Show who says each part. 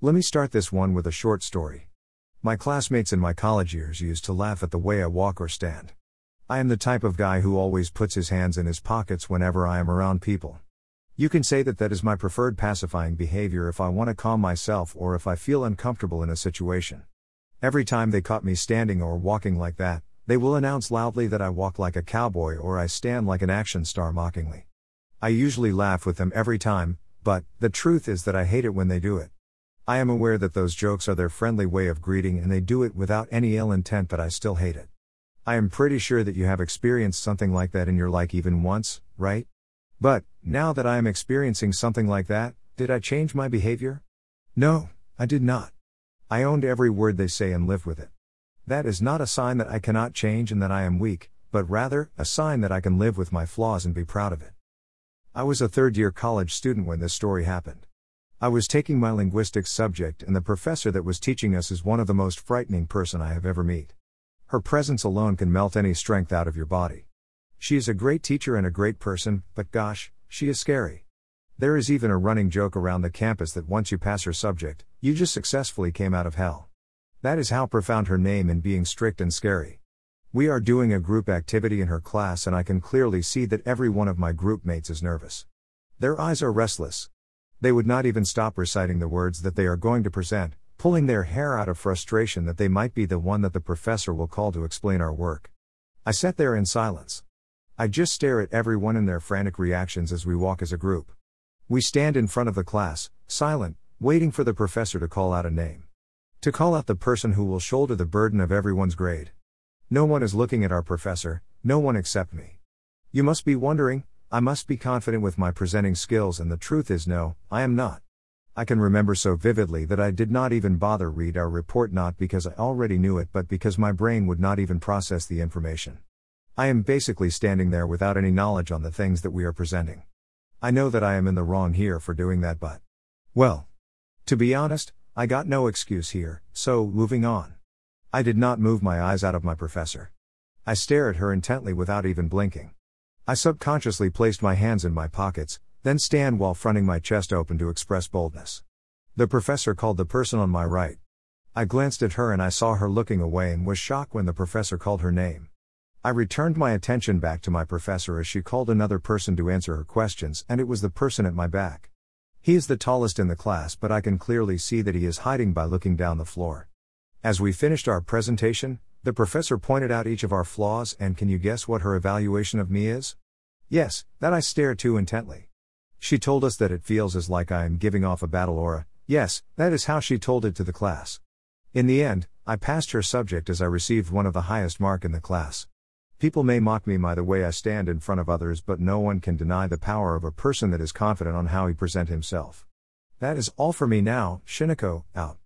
Speaker 1: Let me start this one with a short story. My classmates in my college years used to laugh at the way I walk or stand. I am the type of guy who always puts his hands in his pockets whenever I am around people. You can say that that is my preferred pacifying behavior if I want to calm myself or if I feel uncomfortable in a situation. Every time they caught me standing or walking like that, they will announce loudly that I walk like a cowboy or I stand like an action star mockingly. I usually laugh with them every time, but, the truth is that I hate it when they do it. I am aware that those jokes are their friendly way of greeting and they do it without any ill intent, but I still hate it. I am pretty sure that you have experienced something like that in your life even once, right? But, now that I am experiencing something like that, did I change my behavior? No, I did not. I owned every word they say and lived with it. That is not a sign that I cannot change and that I am weak, but rather, a sign that I can live with my flaws and be proud of it. I was a third year college student when this story happened. I was taking my linguistics subject, and the professor that was teaching us is one of the most frightening person I have ever met. Her presence alone can melt any strength out of your body. She is a great teacher and a great person, but gosh, she is scary. There is even a running joke around the campus that once you pass her subject, you just successfully came out of hell. That is how profound her name in being strict and scary. We are doing a group activity in her class, and I can clearly see that every one of my group mates is nervous. Their eyes are restless. They would not even stop reciting the words that they are going to present, pulling their hair out of frustration that they might be the one that the professor will call to explain our work. I sat there in silence. I just stare at everyone and their frantic reactions as we walk as a group. We stand in front of the class, silent, waiting for the professor to call out a name. To call out the person who will shoulder the burden of everyone's grade. No one is looking at our professor, no one except me. You must be wondering, I must be confident with my presenting skills, and the truth is no, I am not. I can remember so vividly that I did not even bother read our report not because I already knew it but because my brain would not even process the information. I am basically standing there without any knowledge on the things that we are presenting. I know that I am in the wrong here for doing that but well, to be honest, I got no excuse here, so moving on. I did not move my eyes out of my professor. I stare at her intently without even blinking. I subconsciously placed my hands in my pockets, then stand while fronting my chest open to express boldness. The professor called the person on my right. I glanced at her and I saw her looking away and was shocked when the professor called her name. I returned my attention back to my professor as she called another person to answer her questions, and it was the person at my back. He is the tallest in the class, but I can clearly see that he is hiding by looking down the floor. As we finished our presentation, the professor pointed out each of our flaws, and can you guess what her evaluation of me is? Yes, that I stare too intently. She told us that it feels as like I am giving off a battle aura. Yes, that is how she told it to the class. In the end, I passed her subject as I received one of the highest mark in the class. People may mock me by the way I stand in front of others, but no one can deny the power of a person that is confident on how he present himself. That is all for me now, Shineko, out.